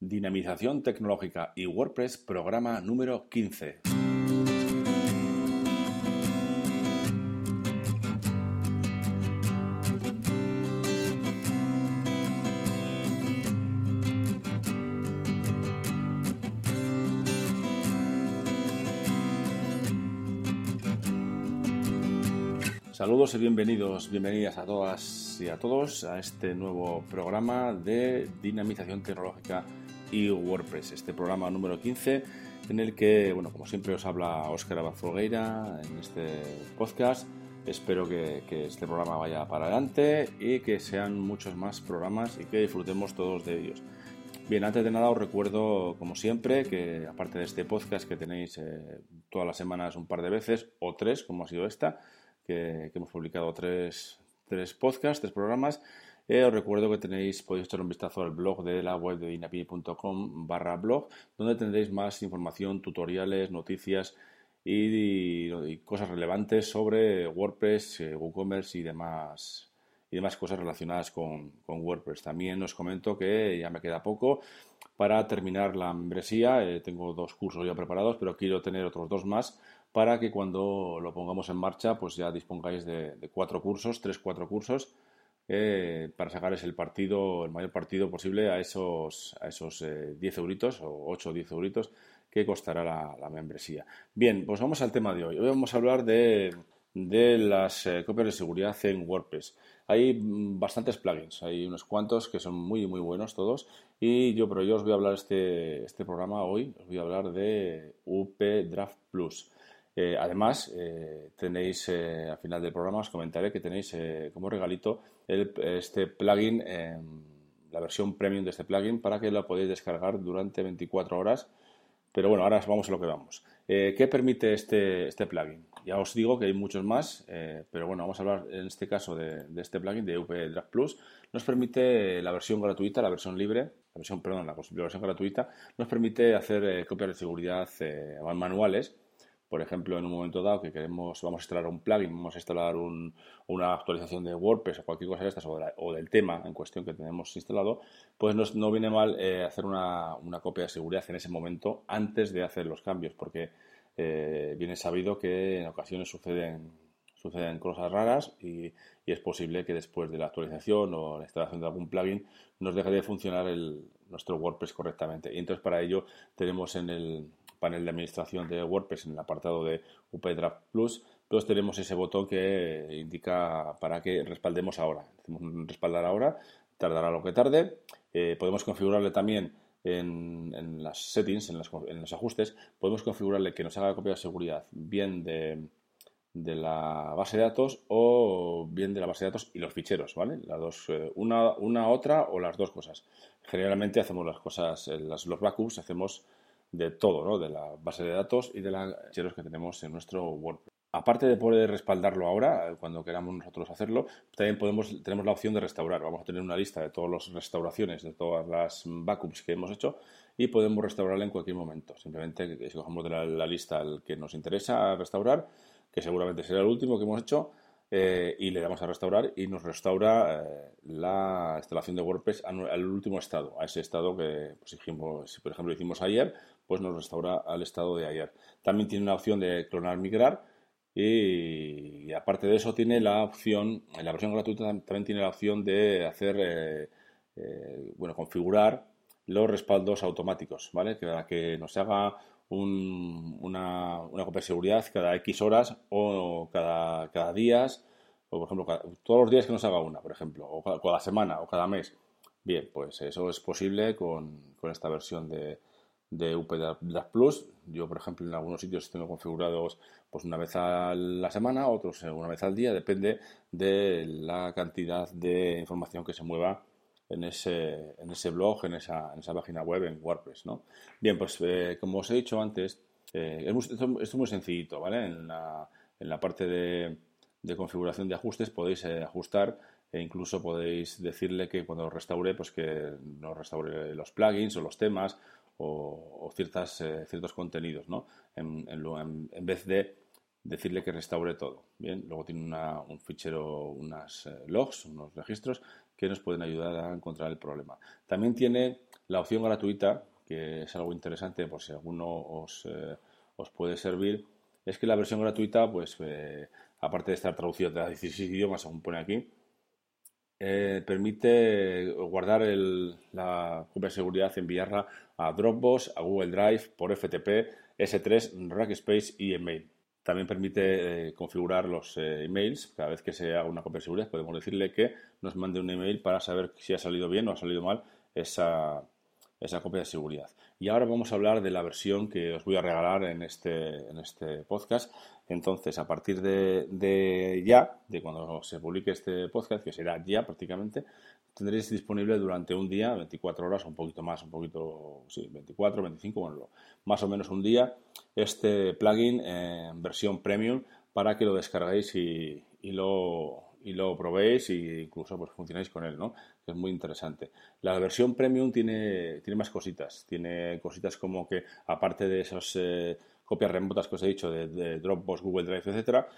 Dinamización tecnológica y WordPress, programa número 15. Saludos y bienvenidos, bienvenidas a todas y a todos a este nuevo programa de dinamización tecnológica y WordPress, este programa número 15 en el que, bueno, como siempre os habla Óscar Abad en este podcast. Espero que, este programa vaya para adelante y que sean muchos más programas y que disfrutemos todos de ellos. Bien, antes de nada os recuerdo, como siempre, que aparte de este podcast que tenéis eh, todas las semanas un par de veces, o tres, como ha sido esta, que, hemos publicado tres, tres podcasts, tres programas, eh, os recuerdo que tenéis, podéis echar un vistazo al blog de la web de dinapi.com barra blog, donde tendréis más información, tutoriales, noticias y, cosas relevantes sobre WordPress, eh, WooCommerce y demás, y demás cosas relacionadas con, WordPress. También os comento que ya me queda poco para terminar la membresía. Eh, tengo dos cursos ya preparados, pero quiero tener otros dos más para que cuando lo pongamos en marcha, pues ya dispongáis de, de cuatro cursos, tres, cuatro cursos eh, para sacarles el partido, el mayor partido posible a esos, a esos 10 eh, euritos o 8 o 10 euritos que costará la, membresía. Bien, pues vamos al tema de hoy. Hoy vamos a hablar de, las eh, copias de seguridad en WordPress. Hay mm, bastantes plugins, hay unos cuantos que son muy muy buenos todos y yo, pero yo os voy a hablar este, este programa hoy, os voy a hablar de UP Draft Plus. además, tenéis al final del programa, os comentaré que tenéis como regalito este plugin, em, la versión premium de este plugin, para que lo podáis descargar durante 24 horas. Pero bueno, ahora vamos a lo que vamos. Eh, ¿Qué permite este, este plugin? Ya os digo que hay muchos más, eh, pero bueno, vamos a hablar en este caso de, este plugin de UP Draft Plus. Nos permite la versión gratuita, la versión libre, la versión, perdón, la versión gratuita, nos permite hacer eh, copias de seguridad manuales por ejemplo, en un momento dado que queremos, vamos a instalar un plugin, vamos a instalar una actualización de WordPress o cualquier cosa de estas o, del tema en cuestión que tenemos instalado, pues no viene mal eh, hacer una, copia de seguridad en ese momento antes de hacer los cambios, porque eh, viene sabido que en ocasiones suceden, suceden cosas raras y, es posible que después de la actualización o la instalación de algún plugin nos deje de funcionar nuestro WordPress correctamente. Y entonces para ello tenemos en el, panel de administración de WordPress en el apartado de UPDraft Plus, pues tenemos ese botón que indica para que respaldemos ahora. Hacemos un respaldar ahora, tardará lo que tarde. Eh, podemos configurarle también en, las settings, en, los ajustes, podemos configurarle que nos haga copia de seguridad bien de, la base de datos o bien de la base de datos y los ficheros, ¿vale? Las dos, eh, una, una, otra o las dos cosas. Generalmente hacemos las cosas, los backups hacemos de todo, ¿no? de la base de datos y de los ficheros que tenemos en nuestro WordPress. Aparte de poder respaldarlo ahora, cuando queramos nosotros hacerlo, también podemos, tenemos la opción de restaurar. Vamos a tener una lista de todas las restauraciones, de todas las backups que hemos hecho y podemos restaurarla en cualquier momento. Simplemente escogemos de la, lista el que nos interesa restaurar, que seguramente será el último que hemos hecho, eh, y le damos a restaurar y nos restaura eh, la instalación de WordPress al, último estado, a ese estado que, pues, si por ejemplo hicimos ayer, pues nos restaura al estado de ayer. También tiene una opción de clonar migrar y, aparte de eso tiene la opción, en la versión gratuita también tiene la opción de hacer, eh, eh, bueno, configurar los respaldos automáticos, ¿vale? Que, que nos haga una, una, copia de seguridad cada X horas o cada, cada días, o por ejemplo, todos los días que nos haga una, por ejemplo, o cada, semana o cada mes. Bien, pues eso es posible con esta versión de, de UPDAP Plus. Yo, por ejemplo, en algunos sitios tengo configurados pues una vez a la semana, otros una vez al día, depende de la cantidad de información que se mueva en ese, en ese blog, en esa, en esa página web, en WordPress. ¿no? Bien, pues eh, como os he dicho antes, eh, es muy sencillito, ¿vale? En la, en la parte de, de configuración de ajustes podéis eh, ajustar e incluso podéis decirle que cuando restaure, pues que no restaure los plugins o los temas o, ciertas, eh, ciertos contenidos, ¿no? En, en, vez de decirle que restaure todo. Bien, luego tiene un fichero, unas eh, logs, unos registros que nos pueden ayudar a encontrar el problema. También tiene la opción gratuita, que es algo interesante por si alguno os, eh, os puede servir, es que la versión gratuita, pues eh, aparte de estar traducida a 16 idiomas, según pone aquí, eh, permite guardar la copia de seguridad, enviarla a Dropbox, a Google Drive, por FTP, S3, Rackspace y email. También permite eh, configurar los eh, emails. Cada vez que se haga una copia de seguridad, podemos decirle que nos mande un email para saber si ha salido bien o ha salido mal esa, esa copia de seguridad. Y ahora vamos a hablar de la versión que os voy a regalar en este, en este podcast. Entonces, a partir de, ya, de cuando se publique este podcast, que será ya prácticamente, tendréis disponible durante un día, 24 horas, un poquito más, un poquito, sí, 24, 25, bueno, más o menos un día, este plugin en versión premium para que lo descarguéis y lo, y lo probéis e incluso pues funcionáis con él, ¿no? Es muy interesante. La versión premium tiene, tiene más cositas. Tiene cositas como que, aparte de esas eh, copias remotas que os he dicho de, Dropbox, Google Drive, etcétera,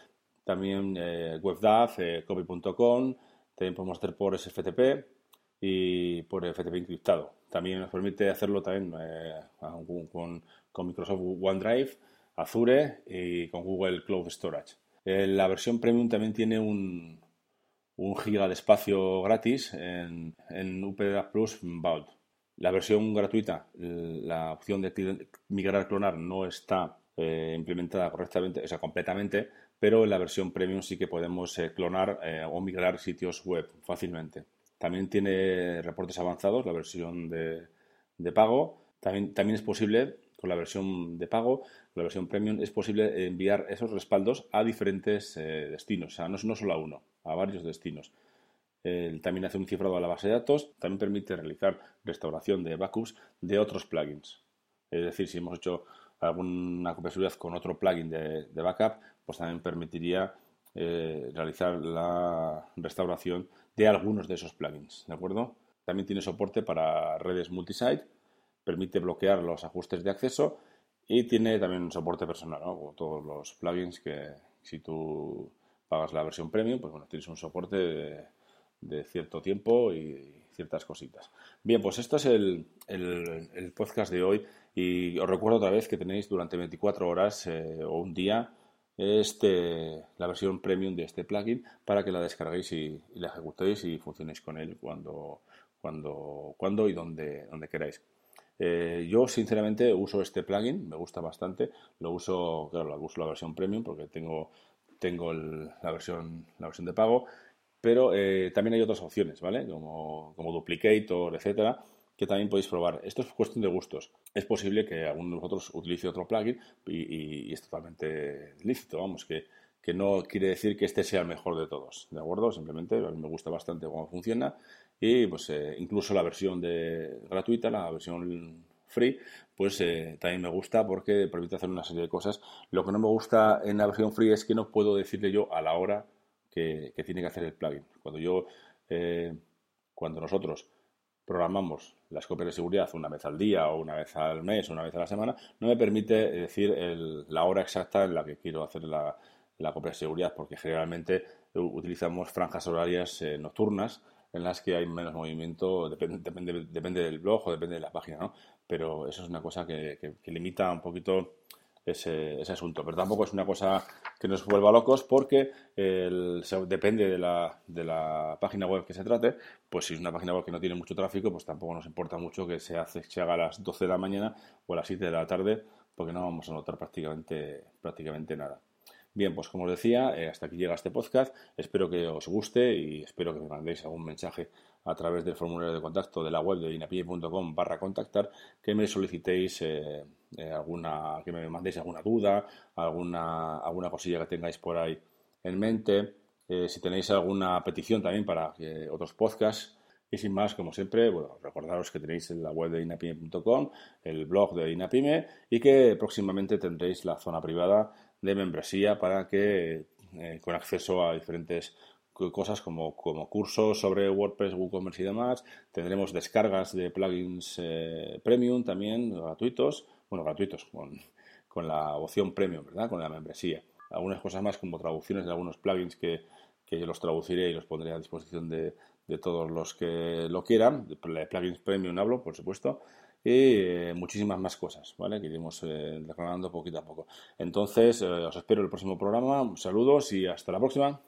también eh, WebDAV, eh, copy.com, también podemos hacer por SFTP y por FTP encriptado. También nos permite hacerlo también con, con Microsoft OneDrive, Azure y con Google Cloud Storage. la versión premium también tiene un, un giga de espacio gratis en, en Plus Vault. La versión gratuita, la opción de migrar clonar no está eh, implementada correctamente, o sea, completamente, pero en la versión premium sí que podemos eh, clonar eh, o migrar sitios web fácilmente. También tiene reportes avanzados, la versión de, de pago. También, también es posible, con la versión de pago, la versión premium, es posible enviar esos respaldos a diferentes destinos, o sea, no, solo a uno a varios destinos. también hace un cifrado a la base de datos, también permite realizar restauración de backups de otros plugins. Es decir, si hemos hecho alguna copia de seguridad con otro plugin de, backup, pues también permitiría eh, realizar la restauración de algunos de esos plugins. ¿De acuerdo? También tiene soporte para redes multisite, permite bloquear los ajustes de acceso y tiene también un soporte personal, ¿no? todos los plugins que si tú pagas la versión premium, pues bueno, tienes un soporte de, cierto tiempo y ciertas cositas. Bien, pues esto es el, podcast de hoy y os recuerdo otra vez que tenéis durante 24 horas eh, o un día este, la versión premium de este plugin para que la descarguéis y, la ejecutéis y funcionéis con él cuando, cuando, cuando y donde, donde queráis. Eh, yo sinceramente uso este plugin, me gusta bastante, lo uso, claro, uso la versión premium porque tengo tengo la, versión, la versión de pago, pero eh, también hay otras opciones, ¿vale? Como, como Duplicator, etcétera, que también podéis probar. Esto es cuestión de gustos. Es posible que alguno de vosotros utilice otro plugin y, es totalmente lícito, vamos, que, que, no quiere decir que este sea el mejor de todos, ¿de acuerdo? Simplemente a mí me gusta bastante cómo funciona y pues eh, incluso la versión de gratuita, la versión free, pues eh, también me gusta porque permite hacer una serie de cosas. Lo que no me gusta en la versión free es que no puedo decirle yo a la hora que, tiene que hacer el plugin. Cuando yo, eh, cuando nosotros programamos las copias de seguridad una vez al día o una vez al mes o una vez a la semana, no me permite decir la hora exacta en la que quiero hacer la, copia de seguridad, porque generalmente utilizamos franjas horarias eh, nocturnas en las que hay menos movimiento, depende, depende, depende del blog o depende de la página, ¿no? Pero eso es una cosa que, limita un poquito ese, ese, asunto. Pero tampoco es una cosa que nos vuelva locos porque depende de la, de la, página web que se trate. Pues si es una página web que no tiene mucho tráfico, pues tampoco nos importa mucho que se, se haga a las 12 de la mañana o a las 7 de la tarde porque no vamos a notar prácticamente, prácticamente nada. Bien, pues como os decía, eh, hasta aquí llega este podcast. Espero que os guste y espero que me mandéis algún mensaje a través del formulario de contacto de la web de inapie.com barra contactar, que me solicitéis eh, eh, alguna, que me mandéis alguna duda, alguna, alguna cosilla que tengáis por ahí en mente. si tenéis alguna petición también para otros podcasts, y sin más, como siempre, bueno, recordaros que tenéis en la web de inapime.com, el blog de Inapime y que próximamente tendréis la zona privada de membresía para que eh, con acceso a diferentes cosas como, como, cursos sobre WordPress, WooCommerce y demás. Tendremos descargas de plugins eh, premium también, gratuitos, bueno, gratuitos, con, con, la opción premium, ¿verdad? Con la membresía. Algunas cosas más como traducciones de algunos plugins que, que yo los traduciré y los pondré a disposición de, de todos los que lo quieran, de plugins premium hablo, por supuesto, y eh, muchísimas más cosas, ¿vale? Que iremos eh, declarando poquito a poco. Entonces, os espero en el próximo programa. Saludos y hasta la próxima.